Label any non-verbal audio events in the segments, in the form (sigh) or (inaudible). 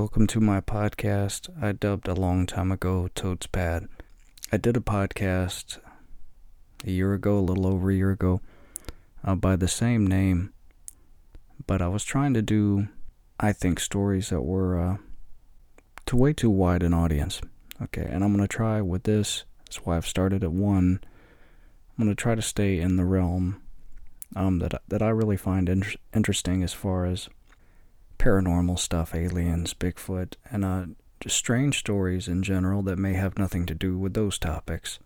Welcome to my podcast. I dubbed a long time ago Toad's Pad. I did a podcast a year ago, a little over a year ago, uh, by the same name, but I was trying to do, I think, stories that were uh, to way too wide an audience. Okay, and I'm going to try with this. That's why I've started at one. I'm going to try to stay in the realm um, that, that I really find in- interesting as far as paranormal stuff, aliens, Bigfoot, and uh, just strange stories in general that may have nothing to do with those topics.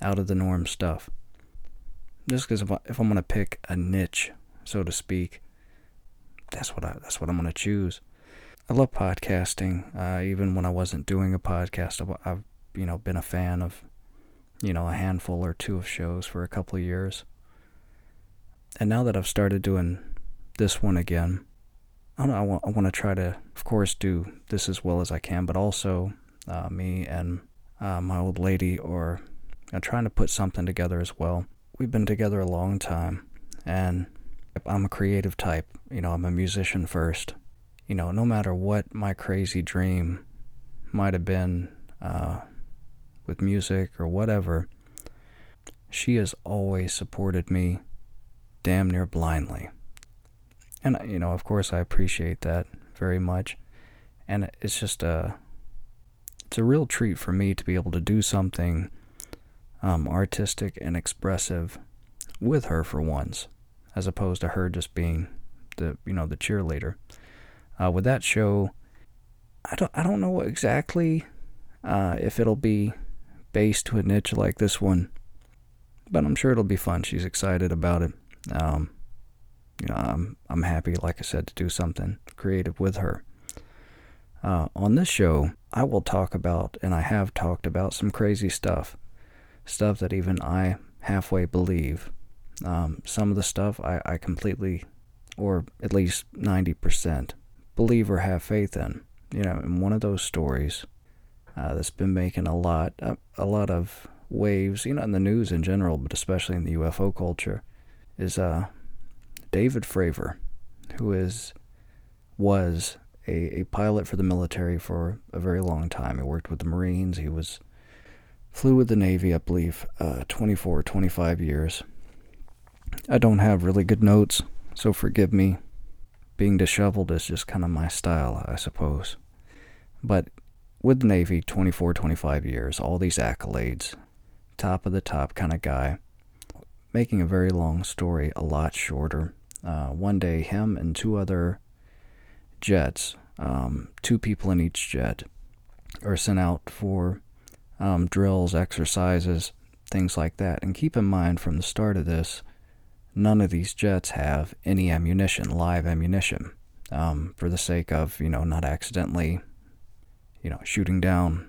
Out of the norm stuff. Just because if, I, if I'm gonna pick a niche, so to speak, that's what I that's what I'm gonna choose. I love podcasting. Uh, even when I wasn't doing a podcast, I've, I've you know been a fan of you know a handful or two of shows for a couple of years. And now that I've started doing this one again, I, I want, I want to try to, of course, do this as well as I can, but also uh, me and uh, my old lady are uh, trying to put something together as well. We've been together a long time, and I'm a creative type. You know, I'm a musician first. You know, no matter what my crazy dream might have been uh, with music or whatever, she has always supported me damn near blindly and you know, of course, I appreciate that very much. And it's just a it's a real treat for me to be able to do something um, artistic and expressive with her for once, as opposed to her just being the you know the cheerleader. Uh, with that show, I don't I don't know exactly uh, if it'll be based to a niche like this one, but I'm sure it'll be fun. She's excited about it. Um, you know, I'm I'm happy, like I said, to do something creative with her. Uh, on this show, I will talk about, and I have talked about some crazy stuff, stuff that even I halfway believe. Um, some of the stuff I, I completely, or at least ninety percent, believe or have faith in. You know, in one of those stories uh, that's been making a lot, a, a lot of waves. You know, in the news in general, but especially in the UFO culture, is uh David Fravor, who is was a, a pilot for the military for a very long time. He worked with the Marines. He was flew with the Navy, I believe, uh, 24, 25 years. I don't have really good notes, so forgive me. Being disheveled is just kind of my style, I suppose. But with the Navy, 24, 25 years, all these accolades, top of the top kind of guy, making a very long story a lot shorter uh, one day him and two other jets, um, two people in each jet, are sent out for um, drills, exercises, things like that. And keep in mind from the start of this, none of these jets have any ammunition, live ammunition, um, for the sake of, you know, not accidentally, you know, shooting down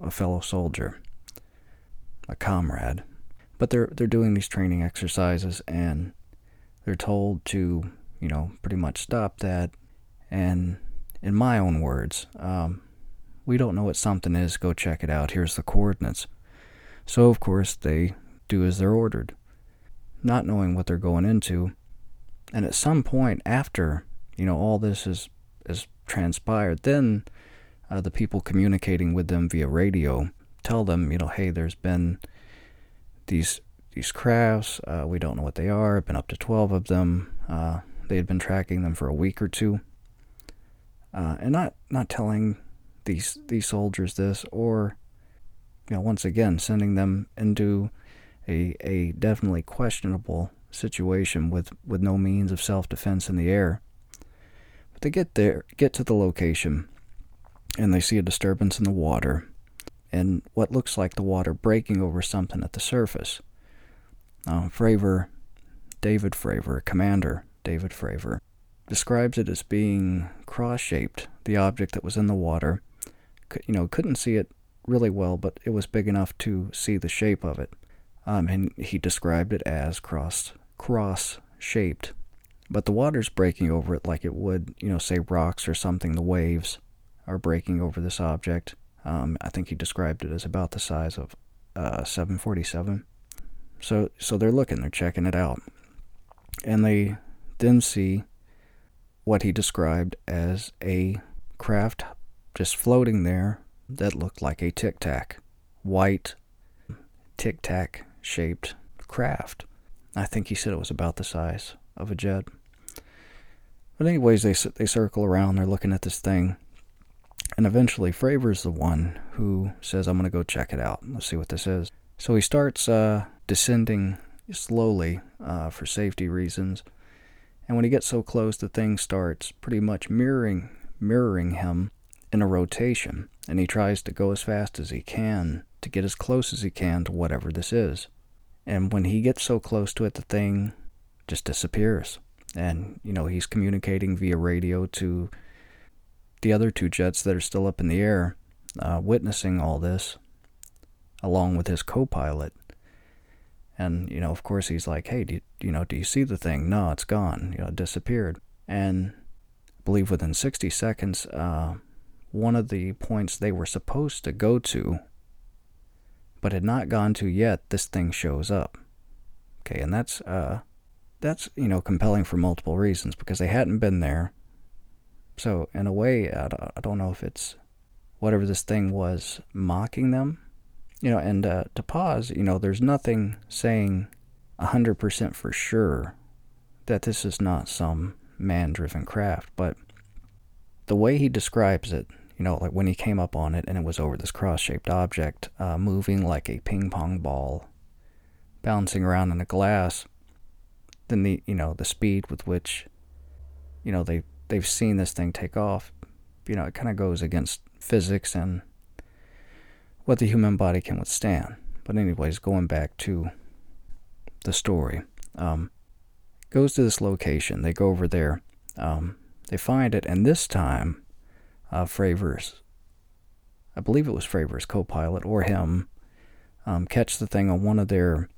a fellow soldier, a comrade. But they're they're doing these training exercises and they're told to, you know, pretty much stop that. And in my own words, um, we don't know what something is, go check it out. Here's the coordinates. So, of course, they do as they're ordered, not knowing what they're going into. And at some point after, you know, all this is, is transpired, then uh, the people communicating with them via radio tell them, you know, hey, there's been these these crafts. Uh, we don't know what they are. Been up to 12 of them. Uh, they had been tracking them for a week or two. Uh, and not, not telling these, these soldiers this, or, you know, once again, sending them into a, a definitely questionable situation with, with no means of self defense in the air. But they get there, get to the location, and they see a disturbance in the water, and what looks like the water breaking over something at the surface. Uh, Fravor, David Fravor, Commander David Fravor, describes it as being cross-shaped. The object that was in the water, you know, couldn't see it really well, but it was big enough to see the shape of it. Um, and he described it as cross cross-shaped. But the water's breaking over it like it would, you know, say rocks or something. The waves are breaking over this object. Um, I think he described it as about the size of uh, 747. So so they're looking, they're checking it out. And they then see what he described as a craft just floating there that looked like a tic tac, white tic tac shaped craft. I think he said it was about the size of a jet. But anyways, they they circle around. They're looking at this thing, and eventually Fravor's the one who says, "I'm gonna go check it out. Let's see what this is." So he starts uh, descending slowly uh, for safety reasons, and when he gets so close, the thing starts pretty much mirroring mirroring him in a rotation, and he tries to go as fast as he can to get as close as he can to whatever this is. And when he gets so close to it, the thing just disappears. And, you know, he's communicating via radio to the other two jets that are still up in the air, uh, witnessing all this, along with his co pilot. And, you know, of course, he's like, hey, do you, you know, do you see the thing? No, it's gone. You know, it disappeared. And I believe within 60 seconds, uh, one of the points they were supposed to go to, but had not gone to yet, this thing shows up. Okay, and that's uh, that's you know compelling for multiple reasons because they hadn't been there. So in a way, I don't know if it's whatever this thing was mocking them, you know. And uh, to pause, you know, there's nothing saying hundred percent for sure that this is not some man-driven craft, but the way he describes it, you know, like when he came up on it and it was over this cross shaped object, uh, moving like a ping pong ball, bouncing around in a glass, then the, you know, the speed with which, you know, they, they've seen this thing take off, you know, it kind of goes against physics and what the human body can withstand. But, anyways, going back to the story, um, goes to this location. They go over there. Um, they find it, and this time, uh, Fravor's, I believe it was Fravor's co-pilot or him, um, catch the thing on one of their,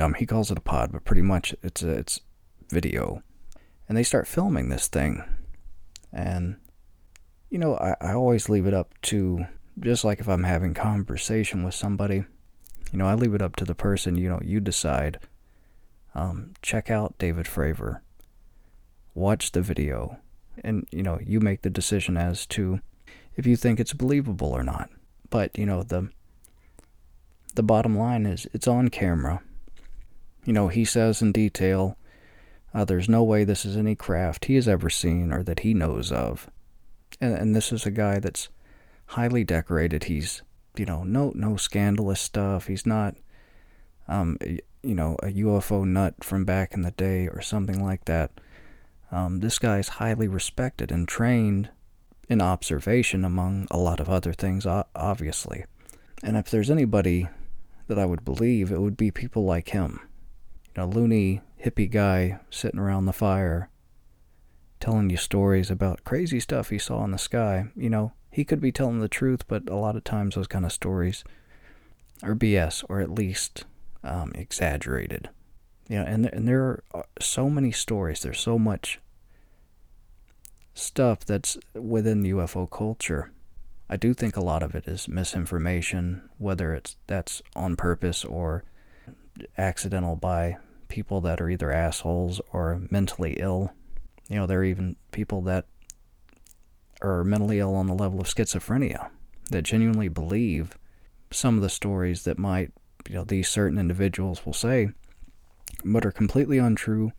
um, he calls it a pod, but pretty much it's a, it's video, and they start filming this thing, and you know I, I always leave it up to just like if I'm having conversation with somebody, you know I leave it up to the person. You know you decide. Um, check out David Fravor. Watch the video and you know you make the decision as to if you think it's believable or not but you know the the bottom line is it's on camera you know he says in detail uh, there's no way this is any craft he has ever seen or that he knows of and, and this is a guy that's highly decorated he's you know no no scandalous stuff he's not um you know a UFO nut from back in the day or something like that um, this guy is highly respected and trained in observation, among a lot of other things, obviously. And if there's anybody that I would believe, it would be people like him. You know, loony, hippie guy sitting around the fire telling you stories about crazy stuff he saw in the sky. You know, he could be telling the truth, but a lot of times those kind of stories are BS, or at least um, exaggerated. You know, and and there are so many stories. There's so much stuff that's within the UFO culture. I do think a lot of it is misinformation, whether it's that's on purpose or accidental by people that are either assholes or mentally ill. You know, there are even people that are mentally ill on the level of schizophrenia that genuinely believe some of the stories that might, you know, these certain individuals will say but are completely untrue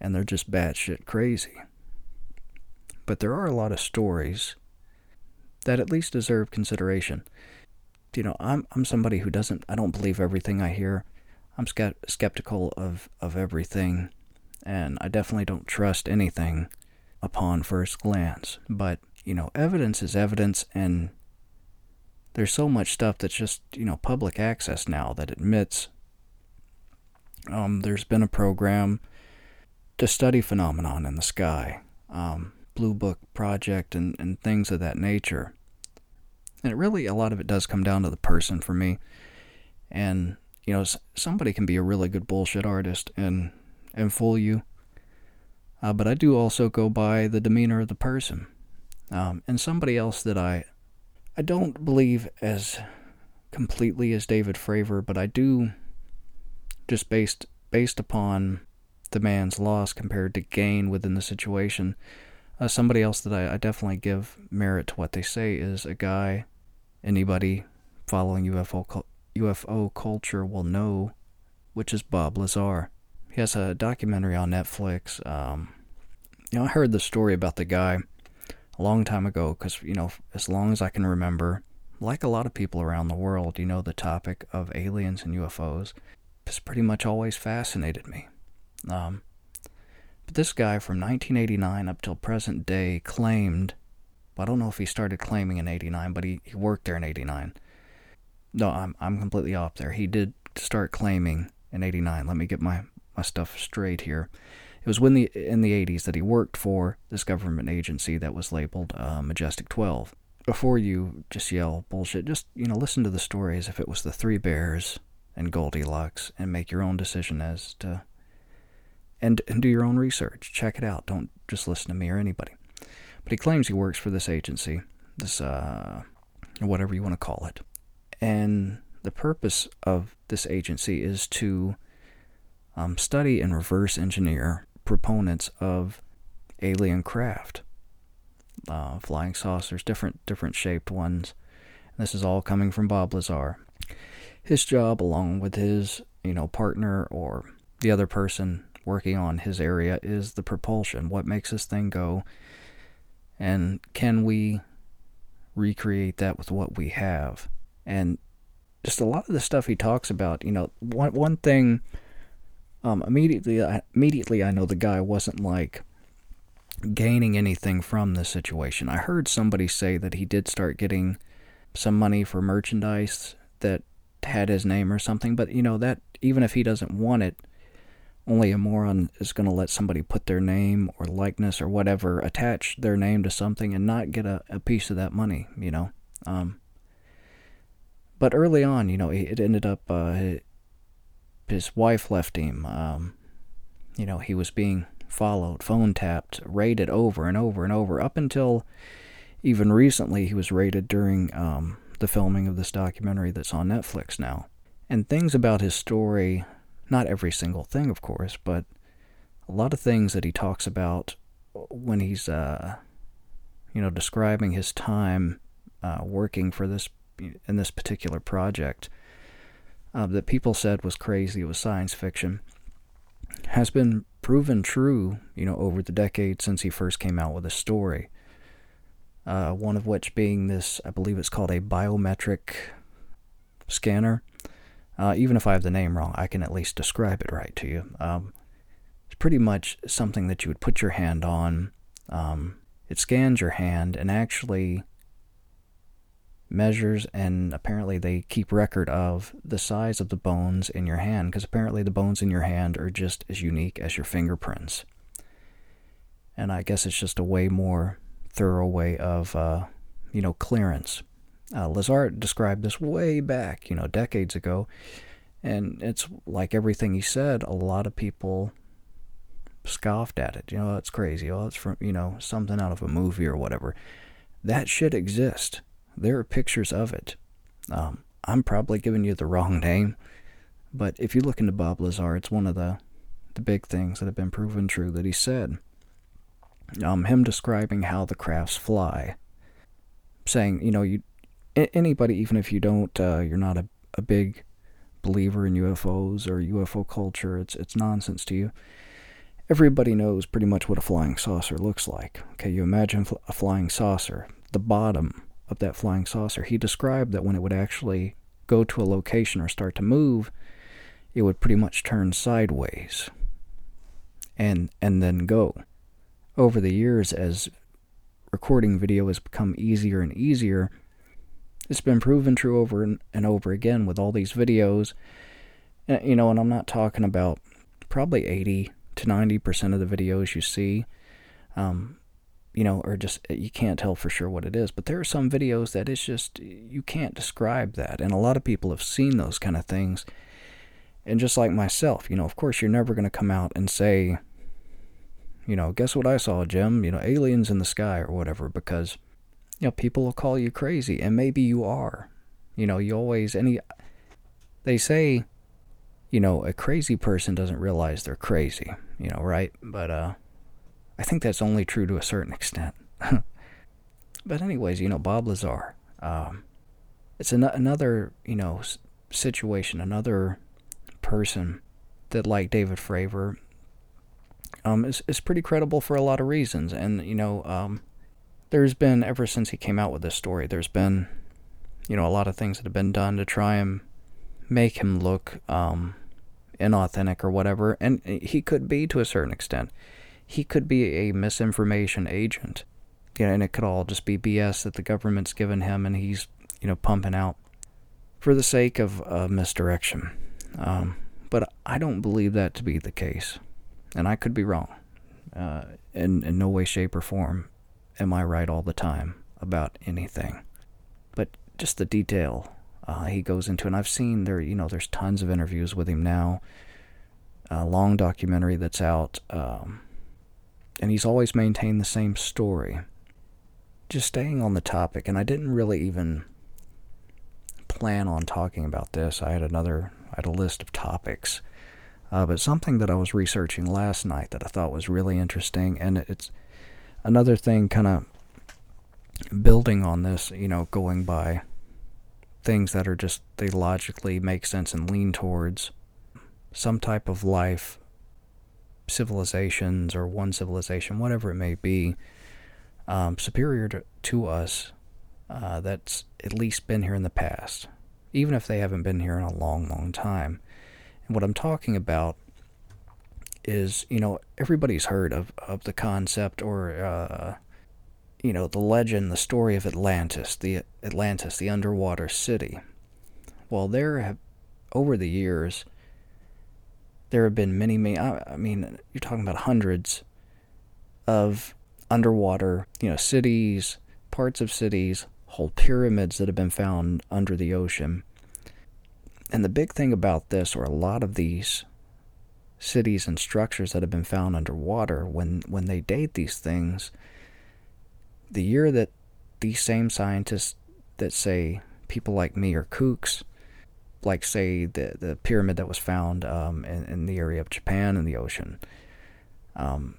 and they're just batshit crazy. But there are a lot of stories that at least deserve consideration. You know, I'm I'm somebody who doesn't I don't believe everything I hear. I'm skeptical of of everything and I definitely don't trust anything upon first glance. But, you know, evidence is evidence and there's so much stuff that's just, you know, public access now that admits um, there's been a program to study phenomenon in the sky, um, Blue Book project, and, and things of that nature. And it really, a lot of it does come down to the person for me. And, you know, somebody can be a really good bullshit artist and, and fool you. Uh, but I do also go by the demeanor of the person. Um, and somebody else that I, I don't believe as completely as David Fravor, but I do just based based upon the man's loss compared to gain within the situation. Uh, somebody else that I, I definitely give merit to what they say is a guy, anybody following UFO UFO culture will know, which is Bob Lazar. He has a documentary on Netflix. Um, you know, I heard the story about the guy a long time ago because, you know, as long as I can remember, like a lot of people around the world, you know, the topic of aliens and UFOs has pretty much always fascinated me. Um, but this guy from 1989 up till present day claimed, well, I don't know if he started claiming in 89, but he, he worked there in 89. No, I'm, I'm completely off there. He did start claiming in 89. Let me get my, my stuff straight here. It was when the in the 80s that he worked for this government agency that was labeled uh, Majestic 12. Before you just yell bullshit, just you know listen to the story as if it was the Three Bears and Goldilocks, and make your own decision as to and, and do your own research. Check it out. Don't just listen to me or anybody. But he claims he works for this agency, this, uh, whatever you want to call it. And the purpose of this agency is to um, study and reverse engineer proponents of alien craft, uh, flying saucers, different different shaped ones. And this is all coming from Bob Lazar. His job, along with his you know partner or the other person working on his area is the propulsion. What makes this thing go? And can we recreate that with what we have? And just a lot of the stuff he talks about, you know, one one thing um, immediately I, immediately I know the guy wasn't like gaining anything from this situation. I heard somebody say that he did start getting some money for merchandise that had his name or something, but you know that even if he doesn't want it, only a moron is going to let somebody put their name or likeness or whatever, attach their name to something and not get a, a piece of that money, you know. Um, but early on, you know, it ended up, uh, his wife left him. Um, you know, he was being followed, phone tapped, raided over and over and over, up until even recently he was raided during um, the filming of this documentary that's on Netflix now. And things about his story not every single thing, of course, but a lot of things that he talks about when he's, uh, you know, describing his time uh, working for this in this particular project uh, that people said was crazy, it was science fiction, has been proven true, you know, over the decades since he first came out with a story. Uh, one of which being this, I believe it's called a biometric scanner uh, even if I have the name wrong, I can at least describe it right to you. Um, it's pretty much something that you would put your hand on. Um, it scans your hand and actually measures, and apparently they keep record of the size of the bones in your hand, because apparently the bones in your hand are just as unique as your fingerprints. And I guess it's just a way more thorough way of, uh, you know, clearance. Uh, described this way back, you know, decades ago, and it's like everything he said. A lot of people scoffed at it. You know, it's crazy. Oh, it's from you know something out of a movie or whatever. That shit exists. There are pictures of it. Um, I'm probably giving you the wrong name, but if you look into Bob Lazar, it's one of the the big things that have been proven true that he said. Um, him describing how the crafts fly, saying, you know, you anybody, even if you don't, uh, you're not a, a big believer in UFOs or UFO culture, it's it's nonsense to you. Everybody knows pretty much what a flying saucer looks like. Okay, you imagine a flying saucer, the bottom of that flying saucer. He described that when it would actually go to a location or start to move, it would pretty much turn sideways and and then go. Over the years as recording video has become easier and easier, it's been proven true over and, over again with all these videos. You know, and I'm not talking about probably 80 to 90% of the videos you see, um, you know, or just you can't tell for sure what it is. But there are some videos that it's just, you can't describe that. And a lot of people have seen those kind of things. And just like myself, you know, of course, you're never going to come out and say, you know, guess what I saw, Jim? You know, aliens in the sky or whatever, because you know, people will call you crazy, and maybe you are. You know, you always any. They say, you know, a crazy person doesn't realize they're crazy, you know, right? But uh, I think that's only true to a certain extent. (laughs) but anyways, you know, Bob Lazar, um, it's an- another, you know, s- situation, another person that, like David Fravor, um, is is pretty credible for a lot of reasons, and you know, um, there's been ever since he came out with this story, there's been, you know, a lot of things that have been done to try and make him look um, inauthentic or whatever, and he could be to a certain extent. He could be a misinformation agent, you know, and it could all just be BS that the government's given him, and he's, you know, pumping out for the sake of uh, misdirection. Um, but I don't believe that to be the case, and I could be wrong. Uh, in in no way, shape, or form am I right all the time about anything. But just the detail uh, he goes into, and I've seen there, you know, there's tons of interviews with him now. A long documentary that's out, um, and he's always maintained the same story. Just staying on the topic, and I didn't really even plan on talking about this. I had another, I had a list of topics, uh, but something that I was researching last night that I thought was really interesting, and it's another thing, kind of building on this, you know, going by things that are just they logically make sense and lean towards some type of life, civilizations or one civilization, whatever it may be, um, superior to, to us uh, that's at least been here in the past, even if they haven't been here in a long, long time. And what I'm talking about is, you know, everybody's heard of, of the concept or, uh, you know, the legend, the story of Atlantis, the Atlantis, the underwater city. Well, there have, over the years, there have been many, many, I mean, you're talking about hundreds of underwater, you know, cities, parts of cities, whole pyramids that have been found under the ocean. And the big thing about this, or a lot of these cities and structures that have been found underwater, when, when they date these things, the year that these same scientists that say people like me are kooks, like say the the pyramid that was found um, in, in the area of Japan in the ocean. Um,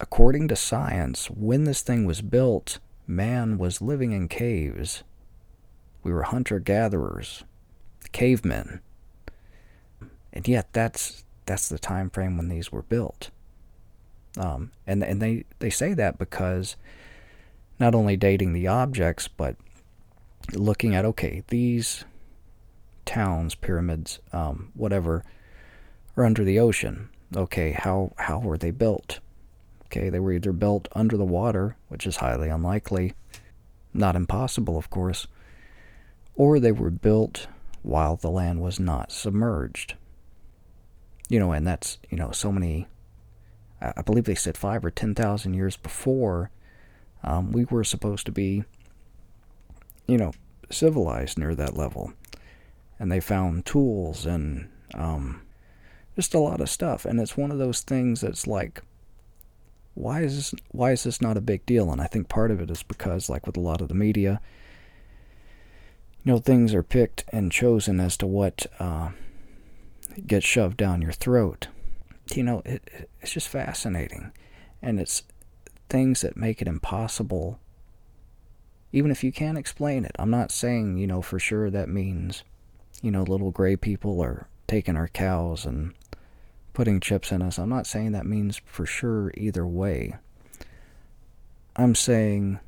according to science, when this thing was built, man was living in caves. We were hunter gatherers, cavemen, and yet that's that's the time frame when these were built. Um, and and they they say that because not only dating the objects, but looking at okay, these towns, pyramids, um, whatever, are under the ocean. Okay, how how were they built? Okay, they were either built under the water, which is highly unlikely, not impossible, of course, or they were built while the land was not submerged. You know, and that's you know so many. I believe they said five or ten thousand years before um, we were supposed to be, you know, civilized near that level and they found tools and um, just a lot of stuff. And it's one of those things that's like, why is this, why is this not a big deal? And I think part of it is because, like with a lot of the media, you know, things are picked and chosen as to what uh, gets shoved down your throat. You know, it, it's just fascinating, and it's things that make it impossible. Even if you can't explain it, I'm not saying you know for sure that means you know, little gray people are taking our cows and putting chips in us. I'm not saying that means for sure either way. I'm saying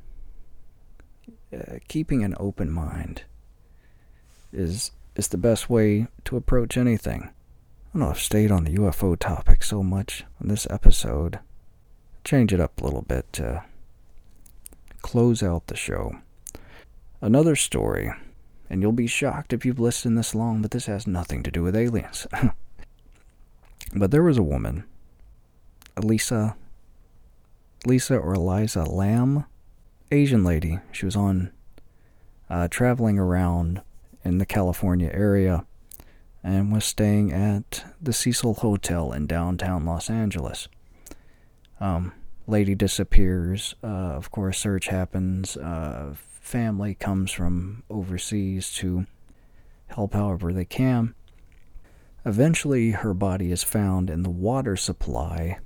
uh, keeping an open mind is is the best way to approach anything. I don't know I've stayed on the UFO topic so much on this episode. Change it up a little bit to close out the show. Another story and you'll be shocked if you've listened this long, but this has nothing to do with aliens. (laughs) but there was a woman, Elisa, Lisa or Eliza Lam, Asian lady. She was on uh, traveling around in the California area and was staying at the Cecil Hotel in downtown Los Angeles. Um, lady disappears. Uh, of course, search happens. Uh, family comes from overseas to help however they can. Eventually, her body is found in the water supply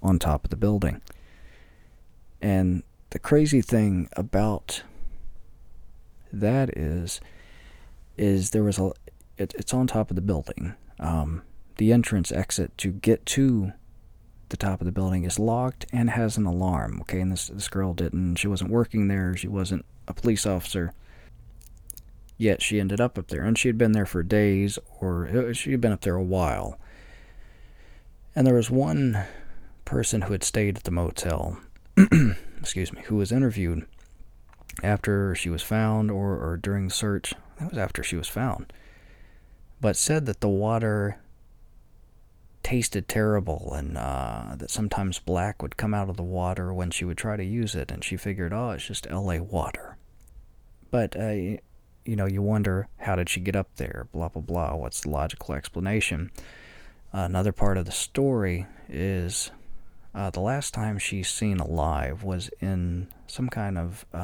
on top of the building. And the crazy thing about that is, is there was a, it, it's on top of the building. Um, the entrance exit to get to the top of the building is locked and has an alarm. Okay, and this this girl didn't. She wasn't working there. She wasn't a police officer. Yet she ended up up there, and she had been there for days, or uh, she had been up there a while. And there was one person who had stayed at the motel, (clears throat) excuse me, who was interviewed after she was found or, or during the search. That was after she was found. But said that the water tasted terrible and uh, that sometimes black would come out of the water when she would try to use it. And she figured, oh, it's just LA water. But, uh, you know, you wonder, how did she get up there? Blah, blah, blah. What's the logical explanation? Another part of the story is uh, the last time she's seen alive was in some kind of, uh,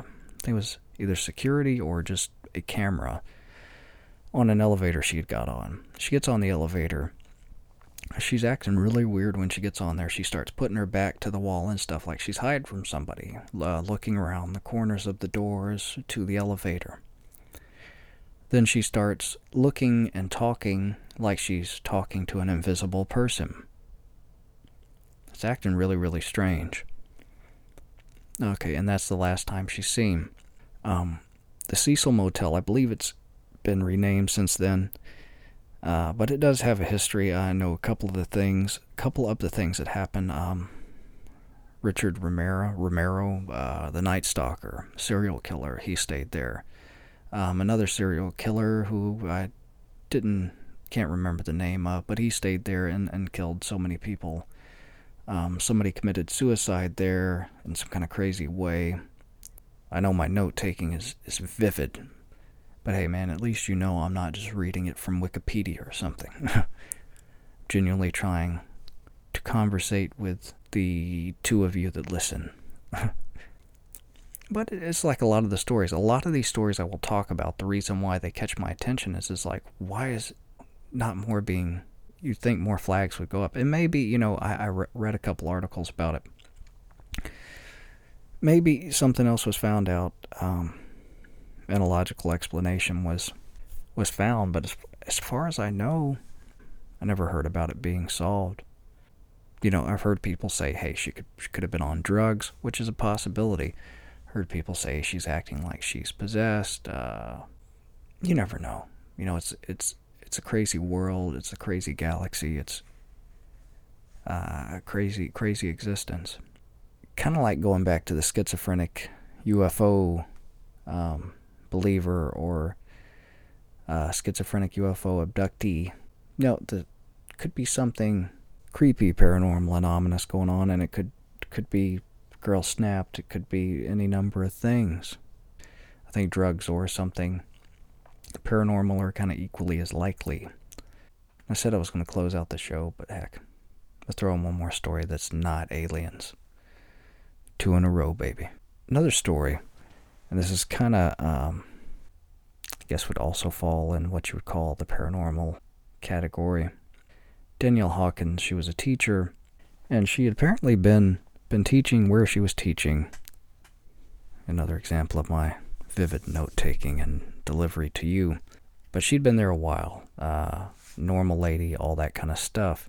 I think it was either security or just a camera on an elevator she had got on. She gets on the elevator. She's acting really weird when she gets on there. She starts putting her back to the wall and stuff like she's hiding from somebody, uh, looking around the corners of the doors to the elevator. Then she starts looking and talking like she's talking to an invisible person. It's acting really, really strange. Okay, and that's the last time she's seen. Um, the Cecil Motel, I believe it's been renamed since then, uh, but it does have a history. I know a couple of the things, a couple of the things that happened. Um, Richard Romero, Romero, uh, the Night Stalker, serial killer, he stayed there. Um, another serial killer who I didn't, can't remember the name of, but he stayed there and, and killed so many people. Um, somebody committed suicide there in some kind of crazy way. I know my note taking is, is vivid, but hey, man, at least you know I'm not just reading it from Wikipedia or something. (laughs) Genuinely trying to conversate with the two of you that listen. (laughs) but it's like a lot of the stories. A lot of these stories I will talk about, the reason why they catch my attention is, is like, why is not more being you'd think more flags would go up. And maybe, you know, I, I re- read a couple articles about it. Maybe something else was found out, um, and a logical explanation was was found. But as, as far as I know, I never heard about it being solved. You know, I've heard people say, "Hey, she could she could have been on drugs," which is a possibility. Heard people say she's acting like she's possessed. Uh, you never know. You know, it's it's it's a crazy world. It's a crazy galaxy. It's uh, a crazy, crazy existence. Kind of like going back to the schizophrenic UFO um, believer or uh, schizophrenic UFO abductee. You know, could be something creepy, paranormal, and ominous going on, and it could could be girl snapped. It could be any number of things. I think drugs or something paranormal are kind of equally as likely. I said I was going to close out the show, but heck, let's throw in one more story that's not aliens. Two in a row, baby. Another story, and this is kind of, um, I guess, would also fall in what you would call the paranormal category. Danielle Hawkins, she was a teacher, and she had apparently been been teaching where she was teaching. Another example of my vivid note taking and delivery to you. But she'd been there a while, uh, normal lady, all that kind of stuff.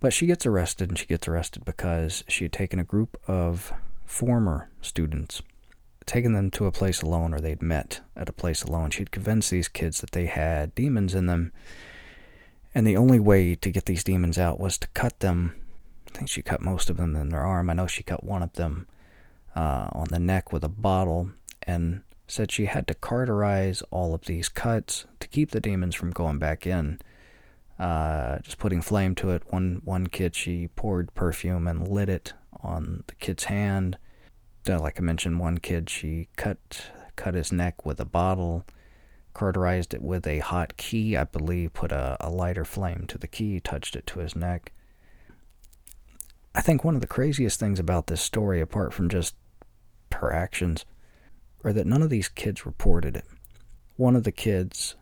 But she gets arrested, and she gets arrested because she had taken a group of former students, taken them to a place alone, or they'd met at a place alone. She'd convinced these kids that they had demons in them, and the only way to get these demons out was to cut them. I think she cut most of them in their arm. I know she cut one of them uh, on the neck with a bottle, and said she had to cauterize all of these cuts to keep the demons from going back in. Uh, just putting flame to it. One one kid she poured perfume and lit it on the kid's hand. Uh, like I mentioned, one kid she cut cut his neck with a bottle, cauterized it with a hot key, I believe, put a, a lighter flame to the key, touched it to his neck. I think one of the craziest things about this story, apart from just her actions, or that none of these kids reported it. One of the kids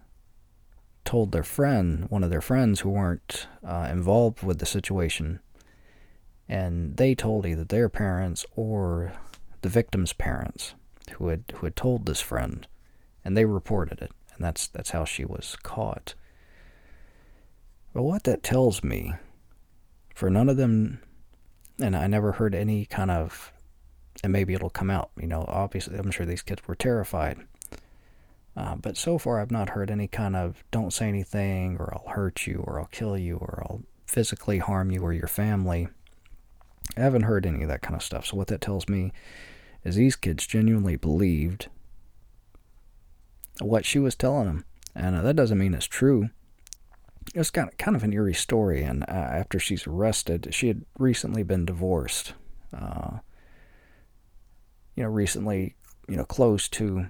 told their friend, one of their friends who weren't uh, involved with the situation, and they told either their parents or the victim's parents who had who had told this friend, and they reported it, and that's that's how she was caught. But what that tells me, for none of them, and I never heard any kind of, and maybe it'll come out. You know, obviously, I'm sure these kids were terrified. Uh, but so far, I've not heard any kind of don't say anything, or I'll hurt you, or I'll kill you, or I'll physically harm you or your family. I haven't heard any of that kind of stuff. So, what that tells me is these kids genuinely believed what she was telling them. And uh, that doesn't mean it's true. It's kind of, kind of an eerie story. And uh, after she's arrested, she had recently been divorced. Uh, you know, recently, you know, close to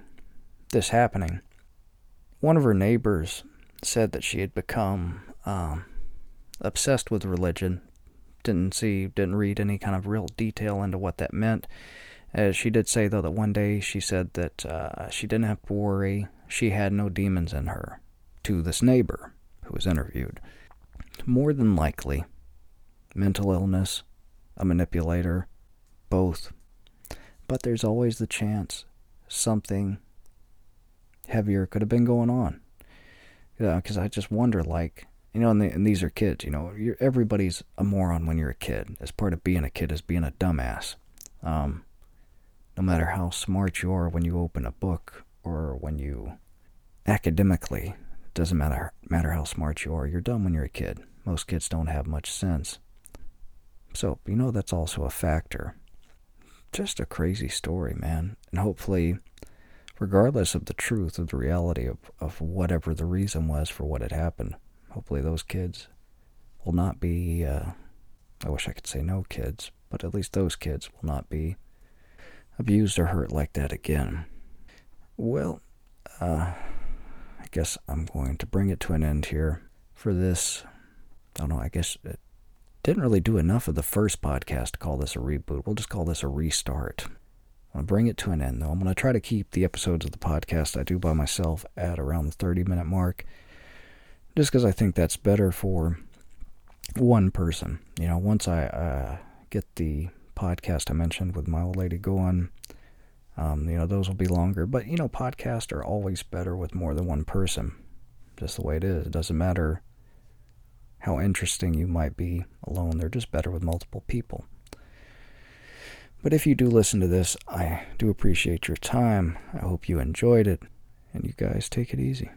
this happening. One of her neighbors said that she had become um, obsessed with religion. Didn't see, didn't read any kind of real detail into what that meant. As she did say, though, that one day she said that uh, she didn't have to worry. She had no demons in her. To this neighbor who was interviewed. More than likely, mental illness, a manipulator, both. But there's always the chance something heavier could have been going on. Because I just wonder, like, you know, and, and these are kids, you know, everybody's a moron when you're a kid. As part of being a kid is being a dumbass. Um, no matter how smart you are when you open a book or when you academically doesn't matter matter how smart you are you're dumb when you're a kid most kids don't have much sense so you know that's also a factor just a crazy story man and hopefully regardless of the truth of the reality of, of whatever the reason was for what had happened hopefully those kids will not be uh, i wish i could say no kids but at least those kids will not be abused or hurt like that again. Well, uh, I guess I'm going to bring it to an end here for this. I don't know, I guess it didn't really do enough of the first podcast to call this a reboot. We'll just call this a restart. I'm going to bring it to an end, though. I'm going to try to keep the episodes of the podcast I do by myself at around the 30 minute mark, just because I think that's better for one person. You know, once I uh, get the podcast I mentioned with my old lady going. Um, you know, those will be longer. But, you know, podcasts are always better with more than one person. Just the way it is. It doesn't matter how interesting you might be alone, they're just better with multiple people. But if you do listen to this, I do appreciate your time. I hope you enjoyed it. And you guys take it easy.